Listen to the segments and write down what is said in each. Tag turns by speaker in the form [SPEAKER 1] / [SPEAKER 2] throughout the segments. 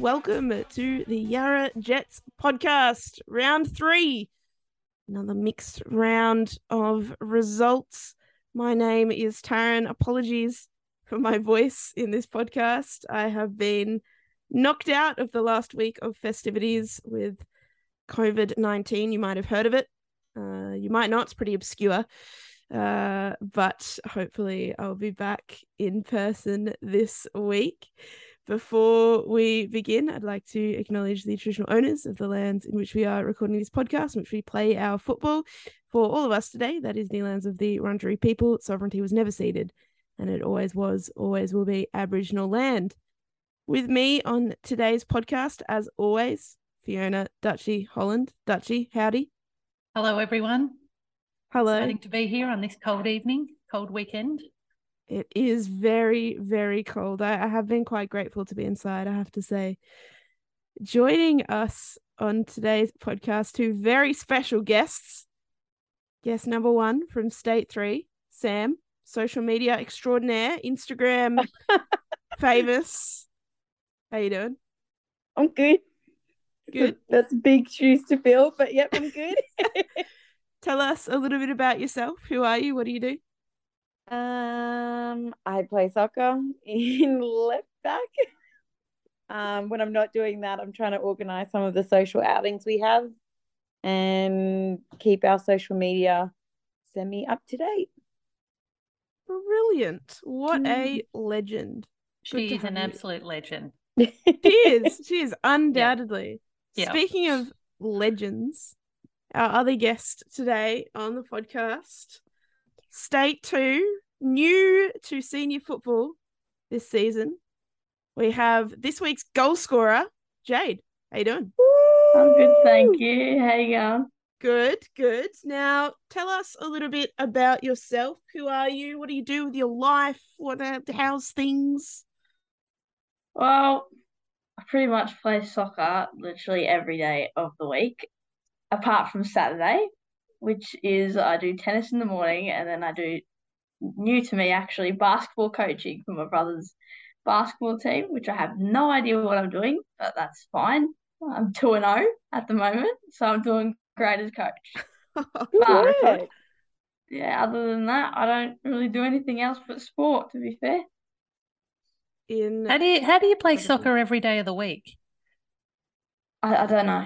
[SPEAKER 1] Welcome to the Yarra Jets podcast, round three. Another mixed round of results. My name is Taryn. Apologies for my voice in this podcast. I have been knocked out of the last week of festivities with COVID 19. You might have heard of it. Uh, you might not, it's pretty obscure. Uh, but hopefully, I'll be back in person this week. Before we begin, I'd like to acknowledge the traditional owners of the lands in which we are recording this podcast, in which we play our football. For all of us today, that is the lands of the Wurundjeri people. Sovereignty was never ceded, and it always was, always will be Aboriginal land. With me on today's podcast, as always, Fiona Dutchy Holland. Dutchy, howdy.
[SPEAKER 2] Hello, everyone.
[SPEAKER 1] Hello.
[SPEAKER 2] Exciting to be here on this cold evening, cold weekend.
[SPEAKER 1] It is very, very cold. I, I have been quite grateful to be inside, I have to say. Joining us on today's podcast, two very special guests. Guest number one from State Three, Sam, social media extraordinaire, Instagram famous. How you doing?
[SPEAKER 3] I'm good.
[SPEAKER 1] Good.
[SPEAKER 3] That's big shoes to fill, but yep, I'm good.
[SPEAKER 1] Tell us a little bit about yourself. Who are you? What do you do?
[SPEAKER 3] Um, I play soccer in left back. Um, when I'm not doing that, I'm trying to organize some of the social outings we have and keep our social media semi up to date.
[SPEAKER 1] Brilliant. What a legend. Good
[SPEAKER 2] She is an
[SPEAKER 1] you.
[SPEAKER 2] absolute legend.
[SPEAKER 1] She is. She is undoubtedly.
[SPEAKER 2] Yeah.
[SPEAKER 1] Speaking of legends, our other guest today on the podcast, State 2, new to senior football this season. We have this week's goal scorer, Jade. How you doing?
[SPEAKER 4] I'm good, thank you. How you going?
[SPEAKER 1] Good, good. Now, tell us a little bit about yourself. Who are you? What do you do with your life? What? Uh, how's things?
[SPEAKER 4] Well, I pretty much play soccer literally every day of the week, apart from Saturday, which is I do tennis in the morning and then I do new to me actually basketball coaching for my brother's basketball team, which I have no idea what I'm doing, but that's fine. I'm 2 and 0 at the moment, so I'm doing great as coach.
[SPEAKER 3] Good
[SPEAKER 4] But-
[SPEAKER 3] work.
[SPEAKER 4] Yeah, other than that, I don't really do anything else but sport, to be fair.
[SPEAKER 1] In
[SPEAKER 2] How do you how do you play
[SPEAKER 1] Incredible.
[SPEAKER 2] soccer every day of the week?
[SPEAKER 4] I, I don't know.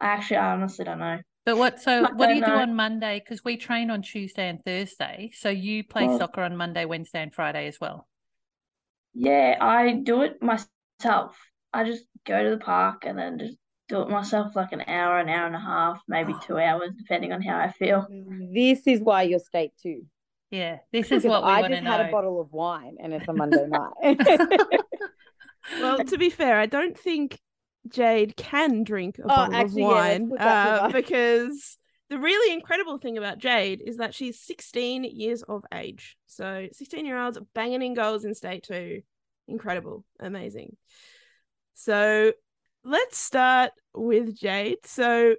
[SPEAKER 4] I actually, I honestly don't know.
[SPEAKER 2] But what so
[SPEAKER 4] I
[SPEAKER 2] what do you
[SPEAKER 4] don't
[SPEAKER 2] do on Monday? Because we train on Tuesday and Thursday. So you play
[SPEAKER 4] Well-
[SPEAKER 2] soccer on Monday, Wednesday, and Friday as well.
[SPEAKER 4] Yeah, I do it myself. I just go to the park and then just do it myself like an hour, an hour and a half, maybe
[SPEAKER 2] Oh.
[SPEAKER 4] two hours, depending on how I feel.
[SPEAKER 3] This is why you're state two.
[SPEAKER 2] Yeah, this is
[SPEAKER 3] Because
[SPEAKER 2] what we
[SPEAKER 3] I
[SPEAKER 2] want to
[SPEAKER 3] just had a bottle of wine and it's a Monday night.
[SPEAKER 1] well, to be fair, I don't think Jade can drink a
[SPEAKER 3] Oh,
[SPEAKER 1] bottle
[SPEAKER 3] actually,
[SPEAKER 1] of wine
[SPEAKER 3] to
[SPEAKER 1] uh, because the really incredible thing about Jade is that she's 16 years of age. So 16 year olds banging in goals in state two. Incredible. Amazing. So let's start with Jade. So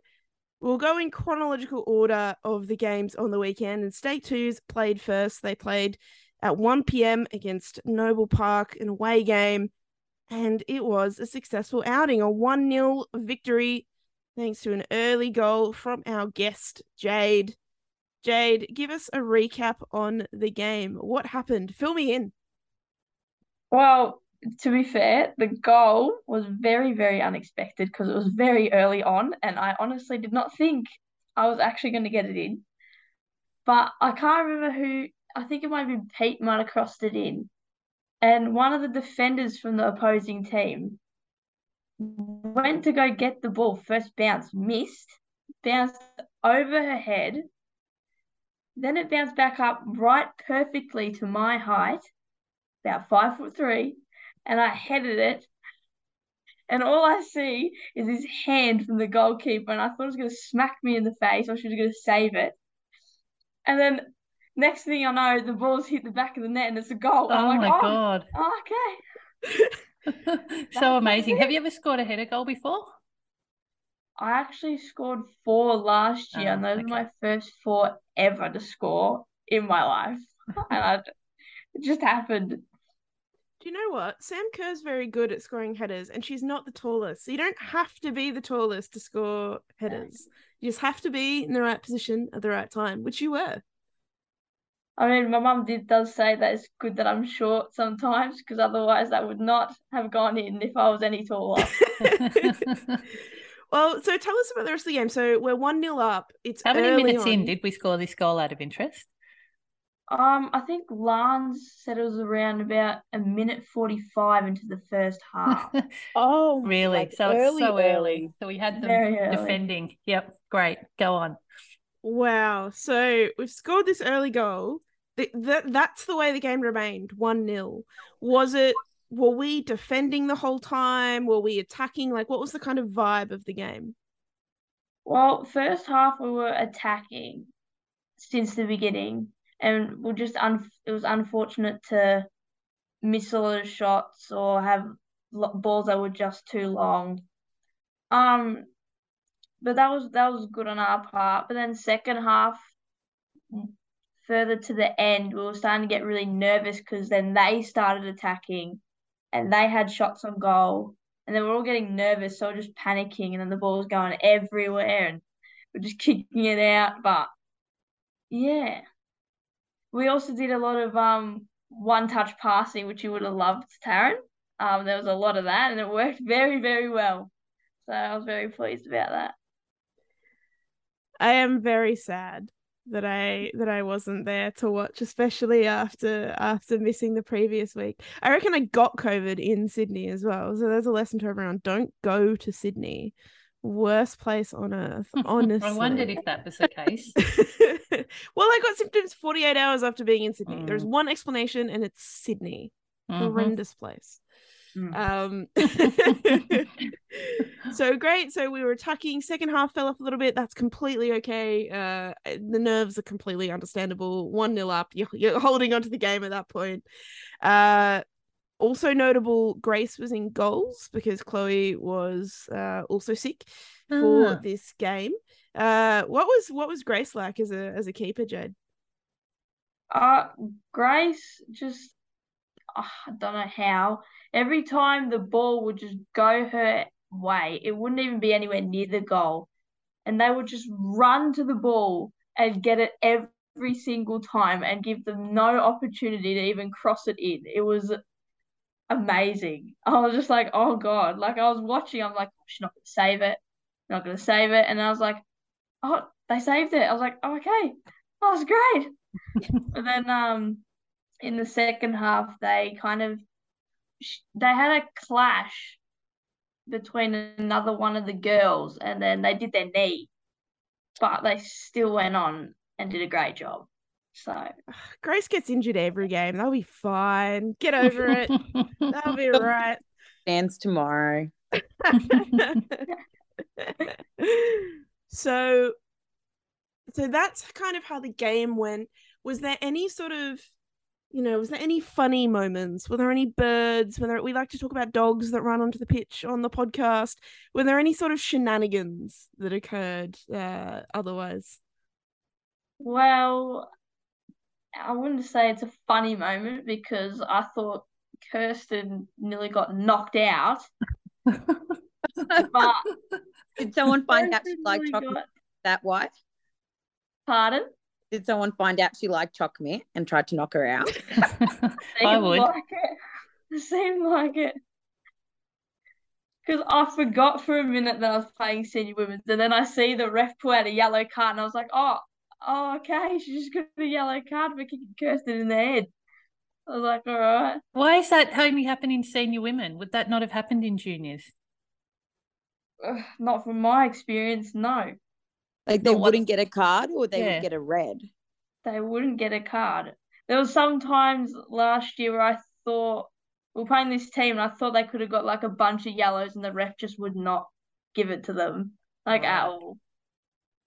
[SPEAKER 1] we'll go in chronological order of the games on the weekend. And State Twos played first. They played at 1 p.m. against Noble Park, an away game. And it was a successful outing, a 1 0 victory, thanks to an early goal from our guest, Jade. Jade, give us a recap on the game. What happened? Fill me in.
[SPEAKER 4] Well, to be fair, the goal was very, very unexpected because it was very early on, and I honestly did not think I was actually going to get it in. But I can't remember who, I think it might be Pete might have crossed it in. And one of the defenders from the opposing team went to go get the ball, first bounce, missed, bounced over her head. Then it bounced back up right perfectly to my height, about five foot three, and I headed it And all I see is his hand from the goalkeeper, and I thought it was going to smack me in the face, or she was going to save it. And then next thing I know, the ball's hit the back of the net, and it's a goal.
[SPEAKER 2] Oh
[SPEAKER 4] I'm like,
[SPEAKER 2] my
[SPEAKER 4] oh,
[SPEAKER 2] god.
[SPEAKER 4] oh, okay.
[SPEAKER 2] so amazing. Have you ever scored a header goal before?
[SPEAKER 4] I actually scored four last year,
[SPEAKER 2] Oh,
[SPEAKER 4] and those
[SPEAKER 2] okay.
[SPEAKER 4] are my first four ever to score in my life. and I, it just happened.
[SPEAKER 1] Do you know what? Sam Kerr's very good at scoring headers, and she's not the tallest. So you don't have to be the tallest to score headers. You just have to be in the right position at the right time, which you were.
[SPEAKER 4] I mean, my mum did does say that it's good that I'm short sometimes, because otherwise that would not have gone in if I was any taller.
[SPEAKER 1] well, so tell us about the rest of the game. So we're 1 0 up. It's
[SPEAKER 2] How many
[SPEAKER 1] early
[SPEAKER 2] minutes in did we score this goal out of interest?
[SPEAKER 4] Um, I think Lance said it was around about a minute 45 into the first half.
[SPEAKER 3] Oh,
[SPEAKER 2] really?
[SPEAKER 3] like
[SPEAKER 2] so it's
[SPEAKER 3] early,
[SPEAKER 2] so early.
[SPEAKER 3] early.
[SPEAKER 2] So we had them
[SPEAKER 4] Very early.
[SPEAKER 2] defending. Yep, great. Go on.
[SPEAKER 1] Wow. So we've scored this early goal. Th- th- that's the way the game remained 1 0. Was it, were we defending the whole time? Were we attacking? Like, what was the kind of vibe of the game?
[SPEAKER 4] Well, first half we were attacking since the beginning, and we're just un it was unfortunate to miss a lot of shots or have balls that were just too long. Um, but that was that was good on our part. But then second half, further to the end, we were starting to get really nervous because then they started attacking, and they had shots on goal, and then we're all getting nervous, so just panicking, and then the ball was going everywhere, and we're just kicking it out. But yeah, we also did a lot of um one touch passing, which you would have loved, Taryn. Um, there was a lot of that, and it worked very, very well. So I was very pleased about that.
[SPEAKER 1] I am very sad that I that I wasn't there to watch, especially after after missing the previous week. I reckon I got COVID in Sydney as well. So there's a lesson to everyone: don't go to Sydney. Worst place on earth, honestly.
[SPEAKER 2] I wondered if that was the case.
[SPEAKER 1] well, I got symptoms 48 hours after being in Sydney. There's
[SPEAKER 2] Mm.
[SPEAKER 1] one explanation, and it's Sydney.
[SPEAKER 2] Mhm.
[SPEAKER 1] Horrendous place.
[SPEAKER 4] Mm.
[SPEAKER 1] Um, so great. So we were attacking. Second half fell off a little bit. That's completely okay. Uh, the nerves are completely understandable. One nil up. You're, you're holding on to the game at that point. Uh, also notable, Grace was in goals because Chloe was uh, also sick for
[SPEAKER 2] Ah.
[SPEAKER 1] this game. Uh, what was what was Grace like as a as a keeper, Jade?
[SPEAKER 4] Uh, Grace just, I don't know how. Every time the ball would just go her way, it wouldn't even be anywhere near the goal. And they would just run to the ball and get it every single time and give them no opportunity to even cross it in. It was amazing. I was just like, oh God. Like I was watching, I'm like, she's not going to save it. Not going to save it. And I was like, oh, they saved it. I was like, oh, okay. That was great. But then um in the second half they kind of they had a clash between another one of the girls and then they did their knee but they still went on and did a great job so
[SPEAKER 1] Grace gets injured every game. They'll be fine. Get over it. That'll be right.
[SPEAKER 3] Stands tomorrow.
[SPEAKER 1] so so that's kind of how the game went was there any sort of you know was there any funny moments? Were there any birds? Were there we like to talk about dogs that run onto the pitch on the podcast. Were there any sort of shenanigans that occurred uh otherwise?
[SPEAKER 4] Well I wouldn't say it's a funny moment because I thought Kirsten nearly got knocked out. But
[SPEAKER 3] Did someone find out she liked chocolate
[SPEAKER 4] got-
[SPEAKER 3] that white?
[SPEAKER 4] pardon
[SPEAKER 3] Did someone find out she liked chocolate and tried to knock her out?
[SPEAKER 2] I
[SPEAKER 4] Seemed
[SPEAKER 2] would.
[SPEAKER 4] like it. It seemed like it. Because I forgot for a minute that I was playing senior women's, and then I see the ref pull out a yellow card, and I was like, oh, oh, okay, she just got a yellow card for kicking Kirsten in the head. I was like, all right.
[SPEAKER 2] Why is that only happening in senior women? Would that not have happened in juniors?
[SPEAKER 4] Ugh, not from my experience, no.
[SPEAKER 3] Like they
[SPEAKER 2] But
[SPEAKER 3] wouldn't get a card or they
[SPEAKER 2] Yeah.
[SPEAKER 3] would get a red.
[SPEAKER 4] They wouldn't get a card. There was some times last year where I thought we're playing this team, and I thought they could have got like a bunch of yellows, and the ref just would not give it to them, like at all.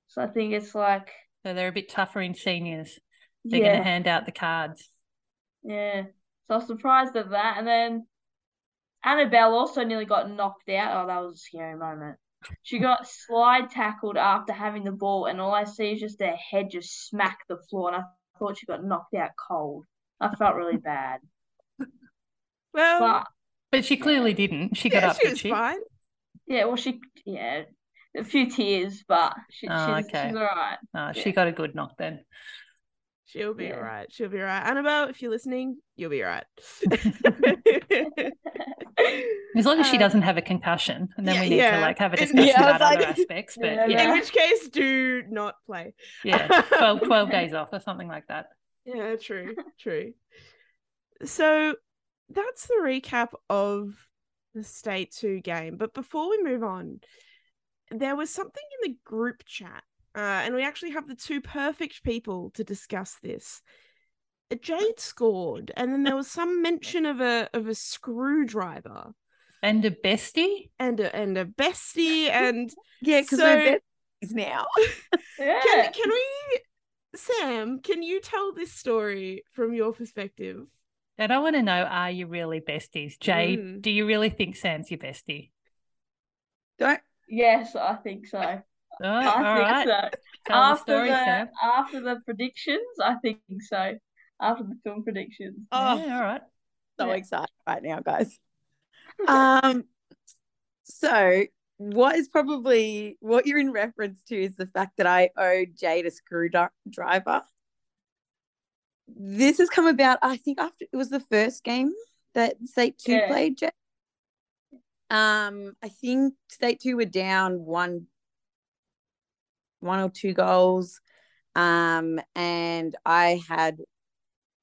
[SPEAKER 4] So I think it's like,
[SPEAKER 2] So they're a bit tougher in seniors. They're gonna hand out the cards.
[SPEAKER 4] yeah. So I was surprised at that, and then Annabelle also nearly got knocked out. Oh, that was a scary moment. She got slide tackled after having the ball, and all I see is just her head just smack the floor, and I thought she got knocked out cold. I felt really bad,
[SPEAKER 1] Well,
[SPEAKER 4] but
[SPEAKER 2] But she clearly didn't. She got
[SPEAKER 1] yeah,
[SPEAKER 2] up,
[SPEAKER 1] she
[SPEAKER 2] did
[SPEAKER 1] was
[SPEAKER 2] she?
[SPEAKER 1] fine.
[SPEAKER 4] yeah, well, she, yeah, a few tears, but she,
[SPEAKER 2] Oh,
[SPEAKER 4] she's
[SPEAKER 2] okay.
[SPEAKER 4] she's all right.
[SPEAKER 2] Oh,
[SPEAKER 4] Yeah.
[SPEAKER 2] she got a good knock then.
[SPEAKER 1] She'll be
[SPEAKER 4] Yeah.
[SPEAKER 1] all right. She'll be all right. Annabelle, if you're listening, you'll be all right.
[SPEAKER 2] As long as she
[SPEAKER 4] Um,
[SPEAKER 2] doesn't have a concussion, and then
[SPEAKER 1] yeah,
[SPEAKER 2] we need
[SPEAKER 1] yeah.
[SPEAKER 2] to like have a discussion
[SPEAKER 3] Yeah,
[SPEAKER 2] about other aspects. But
[SPEAKER 1] In which case, do not play.
[SPEAKER 2] yeah, 12, 12 days off or something like that.
[SPEAKER 1] Yeah, true, true. So that's the recap of the state two game. But before we move on, there was something in the group chat, uh, and we actually have the two perfect people to discuss this. Jade scored, and then there was some mention of a of a screwdriver
[SPEAKER 2] And a bestie?
[SPEAKER 1] and a and a bestie, and
[SPEAKER 3] Yeah, because
[SPEAKER 1] So-
[SPEAKER 3] we're besties now.
[SPEAKER 4] Yeah.
[SPEAKER 1] can can we, Sam? Can you tell this story from your perspective?
[SPEAKER 2] And I want to know, are you really besties? Jade,
[SPEAKER 1] Mm.
[SPEAKER 2] do you really think Sam's your bestie?
[SPEAKER 3] Don't
[SPEAKER 4] Yes, I think so.
[SPEAKER 2] Oh,
[SPEAKER 4] I
[SPEAKER 2] all
[SPEAKER 4] think
[SPEAKER 2] right.
[SPEAKER 4] so.
[SPEAKER 2] Tell
[SPEAKER 4] after
[SPEAKER 2] the story,
[SPEAKER 4] the
[SPEAKER 2] Sam.
[SPEAKER 4] after the predictions, I think so. After the film predictions.
[SPEAKER 3] Oh,
[SPEAKER 2] Yeah, all right.
[SPEAKER 3] so
[SPEAKER 4] Yeah.
[SPEAKER 3] excited right now, guys. Um, so what is probably what you're in reference to is the fact that I owe Jade a screwdriver. This has come about, I think, after it was the first game that State Two
[SPEAKER 4] Yeah.
[SPEAKER 3] played. Jade. Um, I think State Two were down one, one or two goals. Um, and I had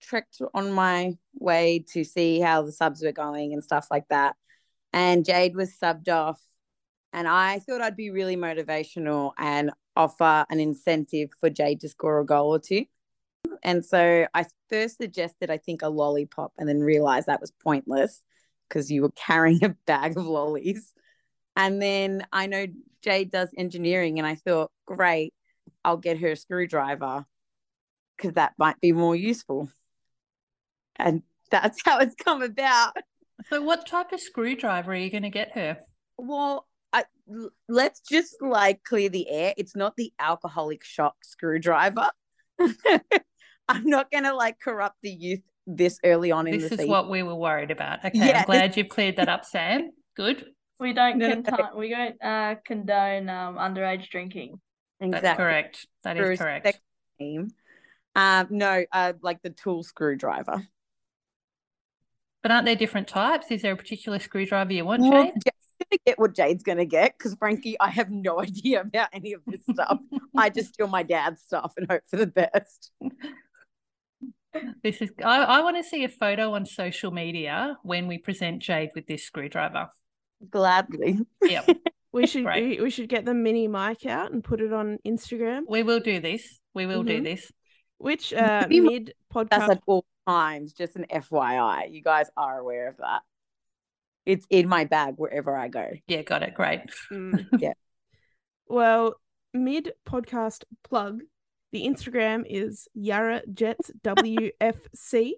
[SPEAKER 3] trekked on my way to see how the subs were going and stuff like that. And Jade was subbed off, and I thought I'd be really motivational and offer an incentive for Jade to score a goal or two. And so I first suggested, I think, a lollipop, and then realized that was pointless because you were carrying a bag of lollies. And then I know Jade does engineering, and I thought, great, I'll get her a screwdriver because that might be more useful. And that's how it's come about.
[SPEAKER 2] So, what type of screwdriver are you going to get her?
[SPEAKER 3] Well, I, let's just like clear the air. It's not the alcoholic shock screwdriver. I'm not going to like corrupt the youth this early on in the This
[SPEAKER 2] is
[SPEAKER 3] season.
[SPEAKER 2] what we were worried about. Okay,
[SPEAKER 3] Yeah.
[SPEAKER 2] I'm glad you've cleared that up, Sam. Good.
[SPEAKER 4] We don't
[SPEAKER 3] No, no, no.
[SPEAKER 4] we don't uh, condone um, underage drinking.
[SPEAKER 2] That's correct. That
[SPEAKER 3] For
[SPEAKER 2] is correct.
[SPEAKER 3] Team. Um, no, uh, like the tool screwdriver.
[SPEAKER 2] But aren't there different types? Is there a particular screwdriver you want,
[SPEAKER 3] Well,
[SPEAKER 2] Jade?
[SPEAKER 3] Jade's gonna get what Jade's gonna get because frankly, I have no idea about any of this stuff. I just steal my dad's stuff and hope for the best.
[SPEAKER 2] This is. I, I want to see a photo on social media when we present Jade with this screwdriver.
[SPEAKER 3] Gladly.
[SPEAKER 2] Yep,
[SPEAKER 1] We should
[SPEAKER 2] Right.
[SPEAKER 1] we, we should get the mini mic out and put it on Instagram.
[SPEAKER 2] we will do this. We will do
[SPEAKER 1] Mhm.
[SPEAKER 2] this.
[SPEAKER 1] Which uh,
[SPEAKER 3] Mini mic-
[SPEAKER 1] mid
[SPEAKER 3] That's
[SPEAKER 1] podcast
[SPEAKER 3] at all times, just an FYI. You guys are aware of that. It's in my bag wherever I go.
[SPEAKER 2] Yeah, got it. Great.
[SPEAKER 1] Mm.
[SPEAKER 3] Yeah.
[SPEAKER 1] Well, mid podcast plug. The Instagram is Yarra Jets WFC.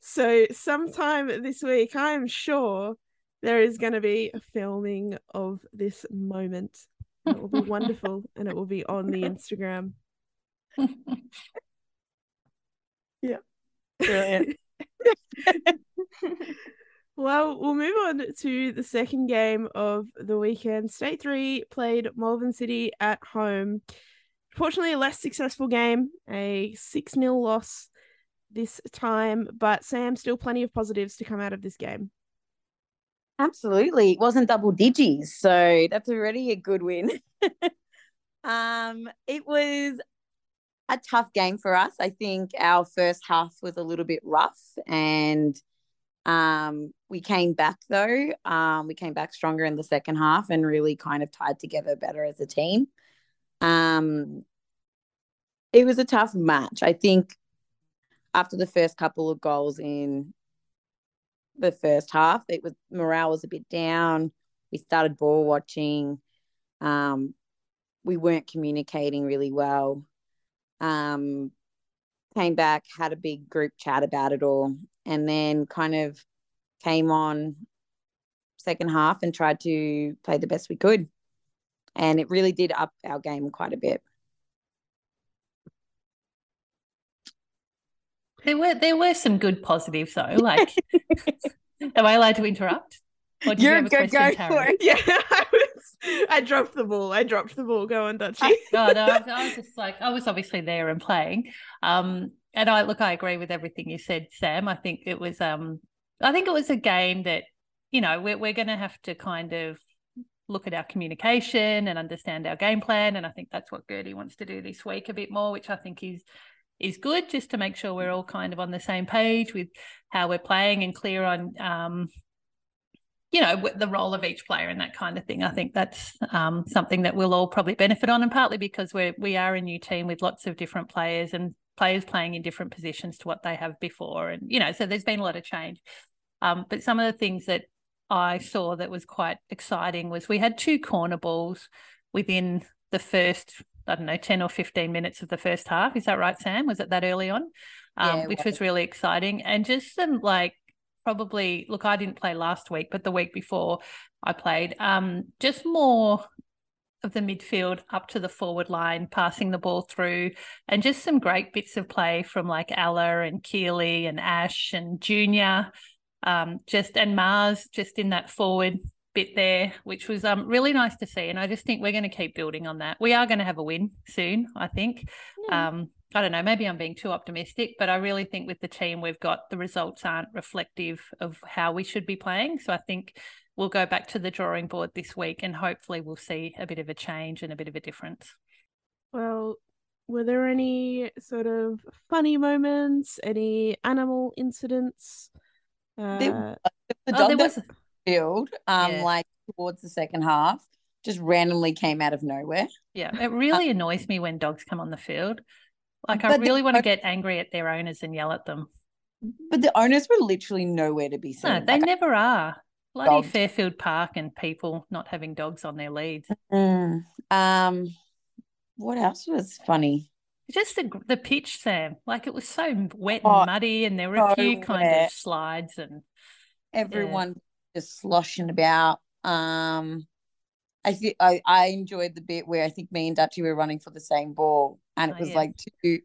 [SPEAKER 1] So sometime this week, I'm sure there is going to be a filming of this moment. It will be wonderful, and it will be on the Instagram. Yeah.
[SPEAKER 3] Brilliant.
[SPEAKER 1] Well, we'll move on to the second game of the weekend. State 3 played Malvern City at home. Fortunately, a less successful game, a 6 0 loss this time, but Sam, still plenty of positives to come out of this game.
[SPEAKER 3] Absolutely. It wasn't double digits, so that's already a good win. um, it was a tough game for us. I think our first half was a little bit rough and um we came back though. Um we came back stronger in the second half and really kind of tied together better as a team. Um it was a tough match. I think after the first couple of goals in the first half. It was morale was a bit down. We started ball watching. Um, we weren't communicating really well. Um, came back, had a big group chat about it all, and then kind of came on second half and tried to play the best we could. And it really did up our game quite a bit.
[SPEAKER 2] There were there were some good positives though. Like, am I allowed to interrupt? Or you
[SPEAKER 3] You're
[SPEAKER 2] have a
[SPEAKER 3] go,
[SPEAKER 2] question,
[SPEAKER 3] go for it.
[SPEAKER 1] Yeah, I was. I dropped the ball. I dropped the ball. Go on, Dutchy.
[SPEAKER 2] no, no, I was, I was just like I was obviously there and playing. Um, and I look, I agree with everything you said, Sam. I think it was, um, I think it was a game that, you know, we're we're going to have to kind of look at our communication and understand our game plan, and I think that's what Gertie wants to do this week a bit more, which I think is is good, just to make sure we're all kind of on the same page with how we're playing and clear on, um, you know, the role of each player and that kind of thing. I think that's um, something that we'll all probably benefit on, and partly because we're we are a new team with lots of different players and players playing in different positions to what they have before, and you know, so there's been a lot of change. Um, but some of the things that I saw that was quite exciting was we had two corner balls within the first, I don't know, 10 or 15 minutes of the first half. Is that right, Sam? Was it that early on? Um,
[SPEAKER 3] Yeah,
[SPEAKER 2] which
[SPEAKER 3] was.
[SPEAKER 2] was really exciting. And just some like probably, look, I didn't play last week, but the week before I played, um, just more of the midfield up to the forward line, passing the ball through, and just some great bits of play from like Ella and Keely and Ash and Junior um, just and Mars just in that forward bit there, which was um, really nice to see. And I just think we're going to keep building on that. We are going to have a win soon, I think. Um, I don't know, maybe I'm being too optimistic, but I really think with the team we've got, the results aren't reflective of how we should be playing. So I think we'll go back to the drawing board this week and hopefully we'll see a bit of a change and a bit of a difference.
[SPEAKER 1] Well, were there any sort of funny moments? Any animal incidents? Uh,
[SPEAKER 3] There- The
[SPEAKER 2] Oh,
[SPEAKER 3] dog
[SPEAKER 2] there
[SPEAKER 3] that
[SPEAKER 2] was
[SPEAKER 3] field, um,
[SPEAKER 2] Yeah.
[SPEAKER 3] like towards the second half, just randomly came out of nowhere.
[SPEAKER 2] Yeah, it really annoys me when dogs come on the field. Like, I
[SPEAKER 3] But the
[SPEAKER 2] really want to get angry at their owners and yell at them.
[SPEAKER 3] But the owners were literally nowhere to be seen.
[SPEAKER 2] No, they
[SPEAKER 3] Like,
[SPEAKER 2] never are. Bloody
[SPEAKER 3] Dogs.
[SPEAKER 2] Fairfield Park and people not having dogs on their leads.
[SPEAKER 3] Mm, um, what else was funny?
[SPEAKER 2] Just the the pitch, Sam. Like it was so wet and
[SPEAKER 3] Oh,
[SPEAKER 2] muddy, and there were a few kind of slides and
[SPEAKER 3] Everyone just sloshing about. Um, I think I, I enjoyed the bit where I think me and Dutchy were running for the same ball, and it
[SPEAKER 2] Oh,
[SPEAKER 3] was
[SPEAKER 2] yeah.
[SPEAKER 3] like two,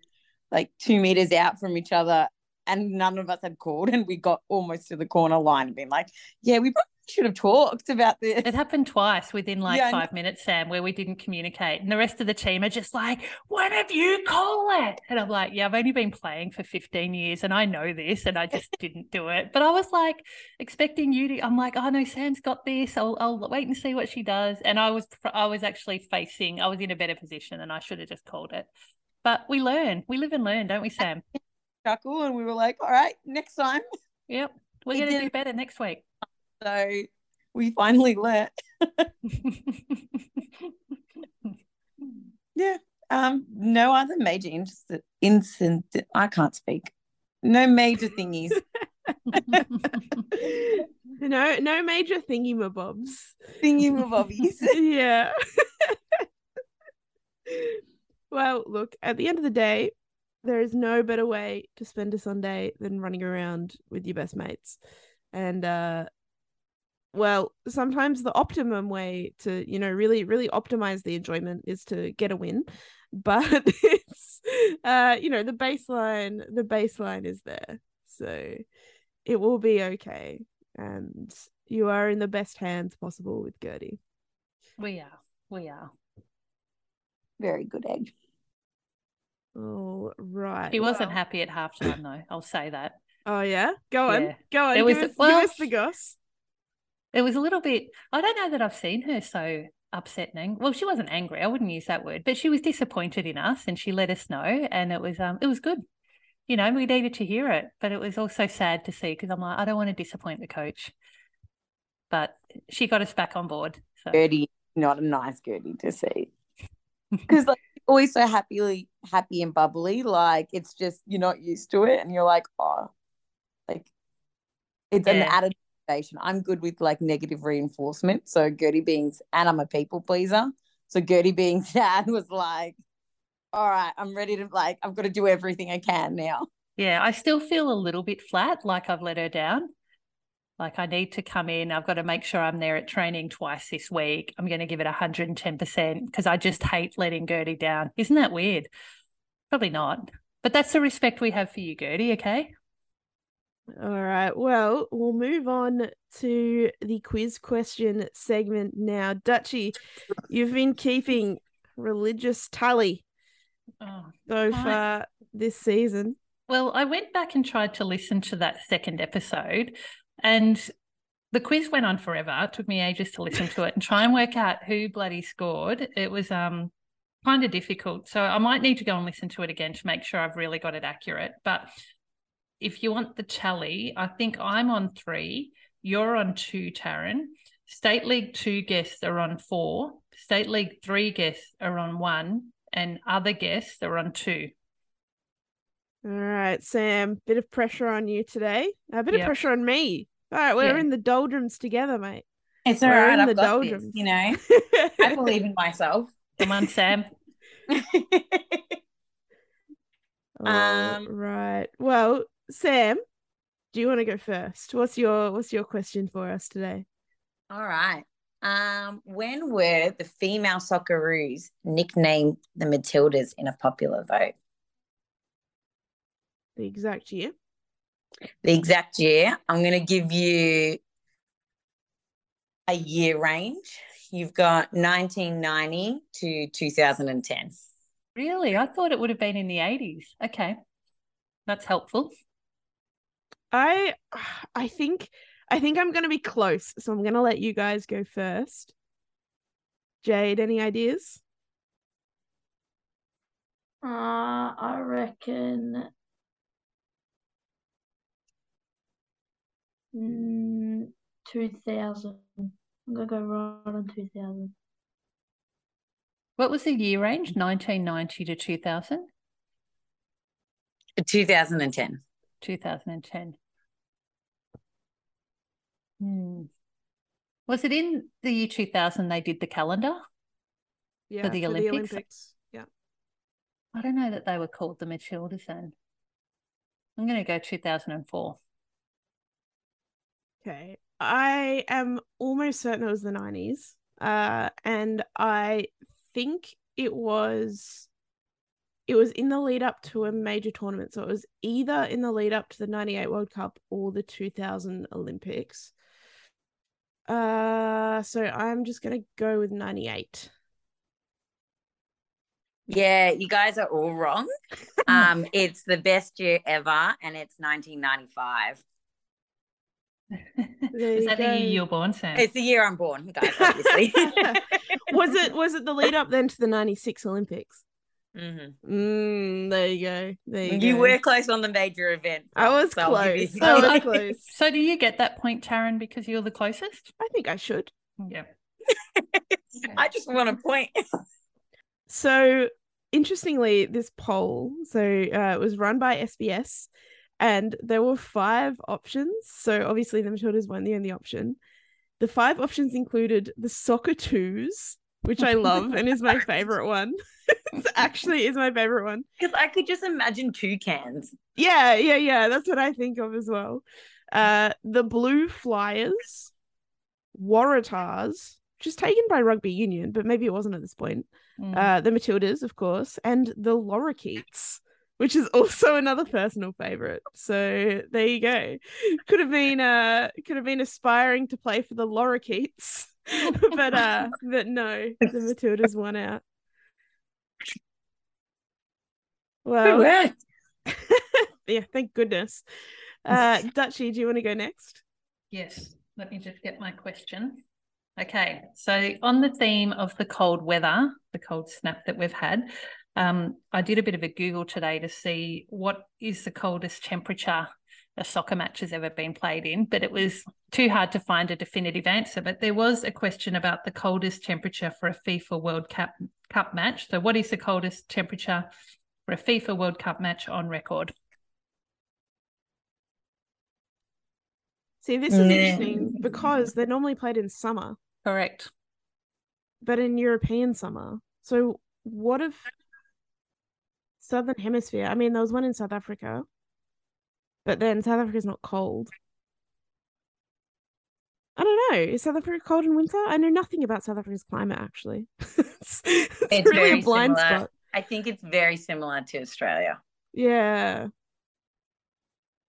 [SPEAKER 3] like two meters out from each other, and none of us had called, and we got almost to the corner line and been like, "Yeah, we probably should have talked about this."
[SPEAKER 2] it happened twice within like
[SPEAKER 3] Yeah,
[SPEAKER 2] five minutes, Sam, where we didn't communicate, and the rest of the team are just like, "When have you call it?" And I'm like, "Yeah, I've only been playing for 15 years, and I know this, and I just didn't do it." But I was like expecting you to. I'm like, "Oh no, Sam's got this. I'll I'll wait and see what she does." And I was I was actually facing. I was in a better position, and I should have just called it. But we learn. We live and learn, don't we, Sam?
[SPEAKER 3] chuckle, and we were like, "All right, next time."
[SPEAKER 2] Yep. We're going to do better next week.
[SPEAKER 3] So we finally learnt. Yeah. Um, no other major incident. incident I can't speak. No major thingies.
[SPEAKER 1] no, no major thingy mabobs.
[SPEAKER 3] Thingy bobbies.
[SPEAKER 1] yeah. well, look, at the end of the day, there is no better way to spend a Sunday than running around with your best mates. And uh well, sometimes the optimum way to, you know, really, really optimize the enjoyment is to get a win. But it's uh, you know, the baseline, the baseline is there. So it will be okay. And you are in the best hands possible with Gertie.
[SPEAKER 2] we are. We are.
[SPEAKER 3] Very good egg.
[SPEAKER 1] All right.
[SPEAKER 2] He wasn't
[SPEAKER 1] well-
[SPEAKER 2] happy at halftime, though. I'll say that.
[SPEAKER 1] Oh yeah, go on,
[SPEAKER 2] Yeah.
[SPEAKER 1] go on.
[SPEAKER 2] There
[SPEAKER 1] give,
[SPEAKER 2] was-
[SPEAKER 1] us,
[SPEAKER 2] well-
[SPEAKER 1] give us the goss.
[SPEAKER 2] It was a little bit. I don't know that I've seen her so upset and angry. Well, she wasn't angry. I wouldn't use that word, but she was disappointed in us, and she let us know, and it was um, it was good. You know, we needed to hear it, but it was also sad to see because I'm like, I don't want to disappoint the coach. But she got us back on board. So
[SPEAKER 3] Gertie, not a nice Gertie to see. Because like always so happily happy and bubbly. Like it's just you're not used to it and you're like, oh, like It's an
[SPEAKER 2] Yeah.
[SPEAKER 3] added motivation. I'm good with like negative reinforcement. So Gertie Being's and I'm a people pleaser. So Gertie Being's dad was like, all right, I'm ready to like, I've got to do everything I can now.
[SPEAKER 2] Yeah, I still feel a little bit flat, like I've let her down. Like I need to come in. I've got to make sure I'm there at training twice this week. I'm going to give it 110% because I just hate letting Gertie down. Isn't that weird? Probably not. But that's the respect we have for you, Gertie, okay?
[SPEAKER 1] All right. Well, we'll move on to the quiz question segment now. Dutchy, you've been keeping religious tally
[SPEAKER 2] Oh.
[SPEAKER 1] so far this season.
[SPEAKER 2] Well, I went back and tried to listen to that second episode, and the quiz went on forever. It took me ages to listen to it and try and work out who bloody scored. It was um kind of difficult. So I might need to go and listen to it again to make sure I've really got it accurate. But if you want the tally, I think I'm on three, you're on two, Taryn. State League two guests are on four, State League three guests are on one, and other guests are on two.
[SPEAKER 1] All right, Sam, bit of pressure on you today. A bit of pressure on me. All right, we're
[SPEAKER 2] Yeah.
[SPEAKER 1] in the doldrums together, mate.
[SPEAKER 5] It's all
[SPEAKER 1] We're
[SPEAKER 5] right.
[SPEAKER 1] in
[SPEAKER 5] I've
[SPEAKER 1] the
[SPEAKER 5] got this, you know. I believe in myself.
[SPEAKER 2] Come on, Sam.
[SPEAKER 5] Um,
[SPEAKER 1] right. Well, Sam, do you want to go first? What's your what's your question for us today?
[SPEAKER 5] All right. Um, when were the female Socceroos nicknamed the Matildas in a popular vote?
[SPEAKER 1] The exact year.
[SPEAKER 5] The exact year, I'm going to give you a year range. You've got 1990 to 2010.
[SPEAKER 2] Really? I thought it would have been in the 80s. Okay. That's helpful.
[SPEAKER 1] I I think I think I'm gonna be close, so I'm gonna let you guys go first. Jade, any ideas?
[SPEAKER 4] Uh, I reckon. Mm, 2000. I'm gonna go right on 2000.
[SPEAKER 2] What was the year range? 1990 to 2000?
[SPEAKER 5] 2010.
[SPEAKER 2] 2010. Hmm. Was it in the year 2000 they did the calendar?
[SPEAKER 1] Yeah, for
[SPEAKER 2] the Olympics?
[SPEAKER 1] Olympics. Yeah.
[SPEAKER 2] I don't know that they were called the Matildas then. I'm going to go 2004.
[SPEAKER 1] Okay. I am almost certain it was the 90s. Uh, and I think it was it was in the lead up to a major tournament. So it was either in the lead up to the 98 World Cup or the 2000 Olympics. Uh, so I'm just gonna go with 98.
[SPEAKER 5] Yeah, you guys are all wrong. Um, it's the best year ever, and it's 1995.
[SPEAKER 1] There
[SPEAKER 2] Is
[SPEAKER 1] you
[SPEAKER 2] that the year you were born, Sam?
[SPEAKER 5] It's the year I'm born, guys, obviously.
[SPEAKER 1] Was it was it the lead up then to the 96 Olympics?
[SPEAKER 5] Mhm.
[SPEAKER 1] Mm, there you go. There you,
[SPEAKER 5] You
[SPEAKER 1] go.
[SPEAKER 5] were close on the major event.
[SPEAKER 1] I was
[SPEAKER 5] so
[SPEAKER 1] close.
[SPEAKER 5] you-
[SPEAKER 1] I was close.
[SPEAKER 2] So do you get that point, Taryn, because you're the closest?
[SPEAKER 1] I think I should.
[SPEAKER 2] Yeah.
[SPEAKER 5] I just want to point.
[SPEAKER 1] So interestingly, this poll, so uh, it was run by SBS, and there were five options. So obviously, the Matildas weren't the only option. The five options included the Soccertoos, which I love and is my favorite one. it actually is my favorite one.
[SPEAKER 5] Because I could just imagine two cans.
[SPEAKER 1] Yeah, yeah, yeah. That's what I think of as well. Uh, the Blue Flyers, Waratahs, which is taken by Rugby Union, but maybe it wasn't at this point.
[SPEAKER 2] Mm.
[SPEAKER 1] Uh, the Matildas, of course, and the Lorikeets, which is also another personal favorite. So there you go. Could have been uh could have been aspiring to play for the Lorikeets, but uh, but no, the Matildas won out. Well, yeah, thank goodness. Uh, Dutchy, do you want to go next?
[SPEAKER 2] Yes, let me just get my question. Okay, so on the theme of the cold weather, the cold snap that we've had, um, I did a bit of a Google today to see what is the coldest temperature a soccer match has ever been played in, but it was too hard to find a definitive answer. But there was a question about the coldest temperature for a FIFA World Cup Cup match. So, what is the coldest temperature for a FIFA World Cup match on record?
[SPEAKER 1] See, this is
[SPEAKER 3] Nah.
[SPEAKER 1] interesting because they're normally played in summer,
[SPEAKER 2] Correct.
[SPEAKER 1] but in European summer. So what if Southern Hemisphere? I mean, there was one in South Africa, but then South Africa's not cold. I don't know. Is South Africa cold in winter? I know nothing about South Africa's climate, actually. it's, it's
[SPEAKER 3] It's
[SPEAKER 1] really a blind
[SPEAKER 3] similar.
[SPEAKER 1] spot.
[SPEAKER 3] I think it's very similar to Australia.
[SPEAKER 1] Yeah.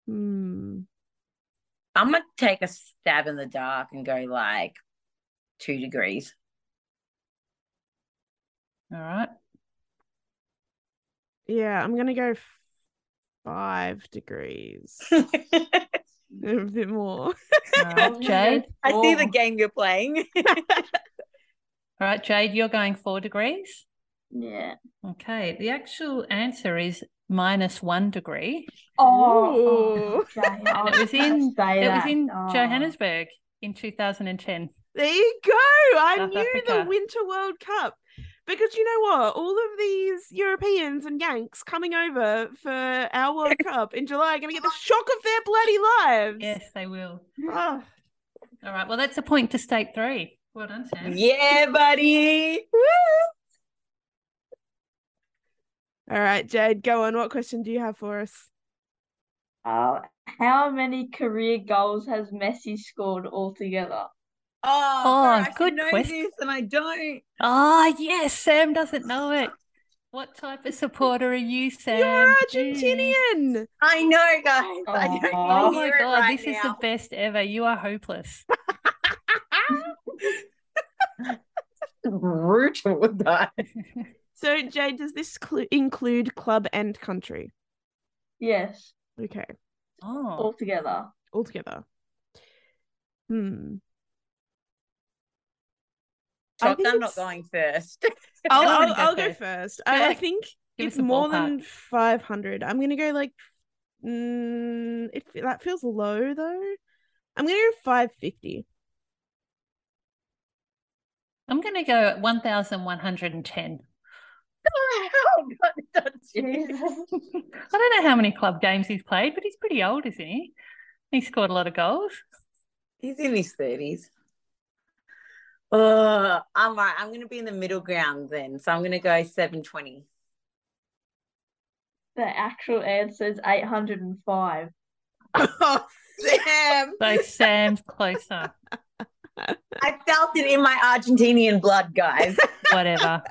[SPEAKER 1] Hmm.
[SPEAKER 3] I'm gonna take a stab in the dark and go like two degrees.
[SPEAKER 2] All right.
[SPEAKER 1] Yeah, I'm gonna go five degrees.
[SPEAKER 3] I
[SPEAKER 1] a bit more.
[SPEAKER 2] All right, Jade.
[SPEAKER 3] I see the game you're playing.
[SPEAKER 2] All right, Jade, you're going four degrees.
[SPEAKER 4] Yeah.
[SPEAKER 2] Okay. The actual answer is minus one degree.
[SPEAKER 4] Oh, oh
[SPEAKER 2] And it was in it was in
[SPEAKER 4] Oh.
[SPEAKER 2] Johannesburg in 2010.
[SPEAKER 1] There you go. I
[SPEAKER 2] South
[SPEAKER 1] knew the Winter World Cup. Because you know what? All of these Europeans and Yanks coming over for our World Cup in July are going to get the shock of their bloody lives.
[SPEAKER 2] Yes, they will.
[SPEAKER 1] Oh,
[SPEAKER 2] All right. Well, that's a point to state three. Well done, Sam.
[SPEAKER 3] yeah, buddy.
[SPEAKER 1] All right, Jade, go on. What question do you have for us?
[SPEAKER 4] Uh, how many career goals has Messi scored altogether?
[SPEAKER 3] Oh,
[SPEAKER 2] Oh,
[SPEAKER 3] bro, I should
[SPEAKER 2] good
[SPEAKER 3] know
[SPEAKER 2] question.
[SPEAKER 3] this and I don't.
[SPEAKER 2] Oh, yes. Sam doesn't know it. What type of supporter are you, Sam?
[SPEAKER 1] You're
[SPEAKER 2] Jeez.
[SPEAKER 1] Argentinian.
[SPEAKER 3] I know, guys. I don't
[SPEAKER 2] Oh my God,
[SPEAKER 3] right
[SPEAKER 2] this is the best ever. You are hopeless.
[SPEAKER 3] brutal with that.
[SPEAKER 1] So, Jade, does this clu- include club and country?
[SPEAKER 4] Yes,
[SPEAKER 1] Okay,
[SPEAKER 2] Oh,
[SPEAKER 4] altogether.
[SPEAKER 1] altogether. Hmm. I think
[SPEAKER 3] Shotgun not going first.
[SPEAKER 1] I'll,
[SPEAKER 2] I
[SPEAKER 1] I'll,
[SPEAKER 2] go
[SPEAKER 1] I'll go
[SPEAKER 2] first.
[SPEAKER 1] first. I, I think
[SPEAKER 2] give
[SPEAKER 1] it's more
[SPEAKER 2] ballpark.
[SPEAKER 1] than 500. I'm going to go like, mm, if that feels low though. I'm going to go 550.
[SPEAKER 2] I'm going to go at 1,110.
[SPEAKER 4] Jesus.
[SPEAKER 2] I don't know how many club games he's played, but he's pretty old, isn't he? He scored a lot of goals.
[SPEAKER 3] He's in his thirties. Uh, I'm right. I'm gonna be in the middle ground then. So I'm gonna go 720.
[SPEAKER 4] The actual answer is 805.
[SPEAKER 3] Oh, Sam.
[SPEAKER 2] So Sam's closer.
[SPEAKER 3] I felt it in my Argentinian blood, guys.
[SPEAKER 2] Whatever.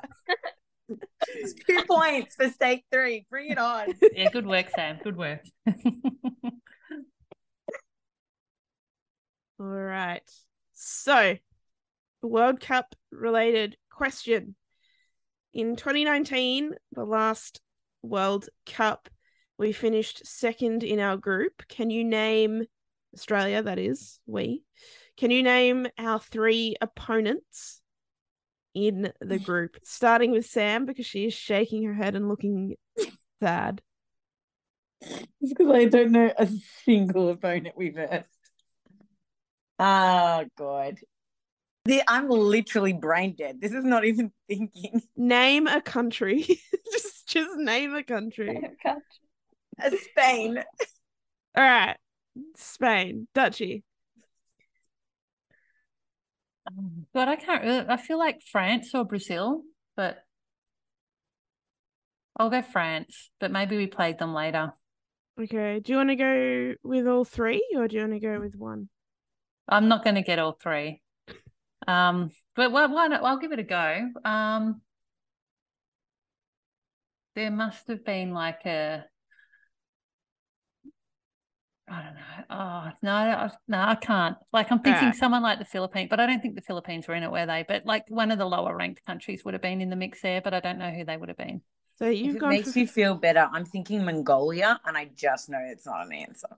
[SPEAKER 3] It's Two points for stake three. Bring it on.
[SPEAKER 2] Yeah, good work, Sam. Good work.
[SPEAKER 1] All right. So, World Cup related question. In 2019, the last World Cup, we finished second in our group. Can you name Australia? That is, we. Can you name our three opponents in the group? Starting with Sam, because she is shaking her head and looking sad.
[SPEAKER 3] It's because I don't know a single opponent we've versed. Oh ah, god. The, I'm literally brain dead. This is not even thinking.
[SPEAKER 1] Name a country. just, just name a country.
[SPEAKER 3] Uh, Spain.
[SPEAKER 1] All right. Spain, Dutchy.
[SPEAKER 2] God, I can't really, I feel like France or Brazil, but I'll go France, but maybe we played them later.
[SPEAKER 1] Okay. Do you want to go with all three or do you want to go with one?
[SPEAKER 2] I'm not going to get all three. Um, but why, why not? I'll give it a go. Um, there must have been like a, I don't know. Oh no, I, no, I can't. Like I'm thinking
[SPEAKER 1] Alright.
[SPEAKER 2] someone like the Philippines, but I don't think the Philippines were in it, were they? But like one of the lower ranked countries would have been in the mix there, but I don't know who they would have been.
[SPEAKER 1] So you've
[SPEAKER 3] it makes
[SPEAKER 1] for
[SPEAKER 3] you feel better, I'm thinking Mongolia, and I just know it's not an answer.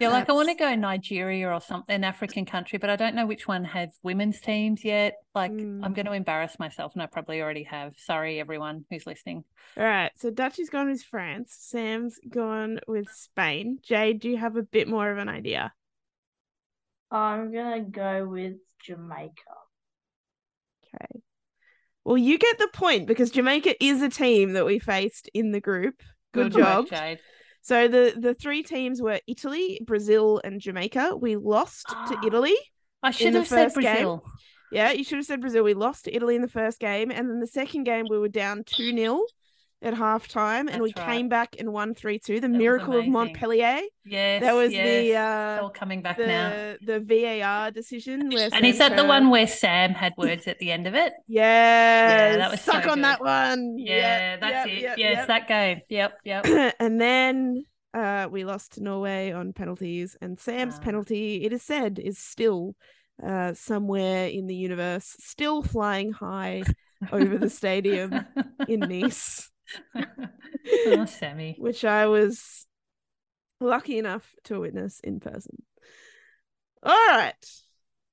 [SPEAKER 2] Yeah, like I want to go Nigeria or something, an African country, but I don't know which one has women's teams yet. Like I'm
[SPEAKER 1] Mm.
[SPEAKER 2] going to embarrass myself, and I probably already have. Sorry, everyone who's listening.
[SPEAKER 1] All right. So Dutchy's gone with France. Sam's gone with Spain. Jade, do you have a bit more of an idea?
[SPEAKER 4] I'm gonna go with Jamaica.
[SPEAKER 1] Okay. Well, you get the point because Jamaica is a team that we faced in the group. Good,
[SPEAKER 2] work,
[SPEAKER 1] job.
[SPEAKER 2] Jade.
[SPEAKER 1] So the the three teams were Italy, Brazil, and Jamaica. We lost to. Italy.
[SPEAKER 2] I should
[SPEAKER 1] the
[SPEAKER 2] have said
[SPEAKER 1] first game. Yeah, you should have said Brazil. We lost to Italy in the first game, and then the second game we were down two 0 at halftime, and we
[SPEAKER 2] right.
[SPEAKER 1] came back and won three two. The
[SPEAKER 2] was
[SPEAKER 1] miracle of. Montpellier.
[SPEAKER 2] Yes,
[SPEAKER 1] That was
[SPEAKER 2] yes.
[SPEAKER 1] the uh,
[SPEAKER 2] all coming back now.
[SPEAKER 1] the the VAR decision.
[SPEAKER 2] And is that the one where Sam had words at the end of it?
[SPEAKER 1] Yeah,
[SPEAKER 2] that was so
[SPEAKER 1] suck on
[SPEAKER 2] good.
[SPEAKER 1] that one.
[SPEAKER 2] Yeah,
[SPEAKER 1] Yep,
[SPEAKER 2] that's
[SPEAKER 1] yep,
[SPEAKER 2] it.
[SPEAKER 1] yep,
[SPEAKER 2] yes, that game. Yep, yep.
[SPEAKER 1] and then uh, we lost to Norway on penalties, and Sam's
[SPEAKER 2] Ah.
[SPEAKER 1] penalty, it is said, is still uh, somewhere in the universe, still flying high over the stadium in Nice,
[SPEAKER 2] oh, Sammy.
[SPEAKER 1] which I was lucky enough to witness in person. All right.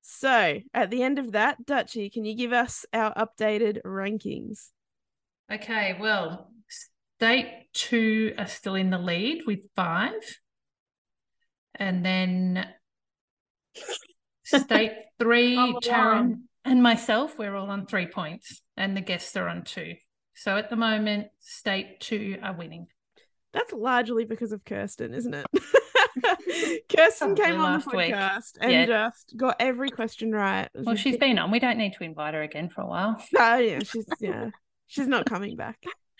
[SPEAKER 1] So at the end of that, Dutchy, can you give us our updated rankings?
[SPEAKER 2] Okay, well, state two are still in the lead with five. And then state three, Taryn and myself, we're all on three points, and the guests are on two. So at the moment, state two are winning.
[SPEAKER 1] That's largely because of Kirsten, isn't it? Kirsten
[SPEAKER 2] Probably
[SPEAKER 1] came on the
[SPEAKER 2] last week.
[SPEAKER 1] and
[SPEAKER 2] Yeah.
[SPEAKER 1] just got every question right.
[SPEAKER 2] Well, she's been on. We don't need to invite her again for a while.
[SPEAKER 1] Oh, yeah, she's yeah, she's not coming back.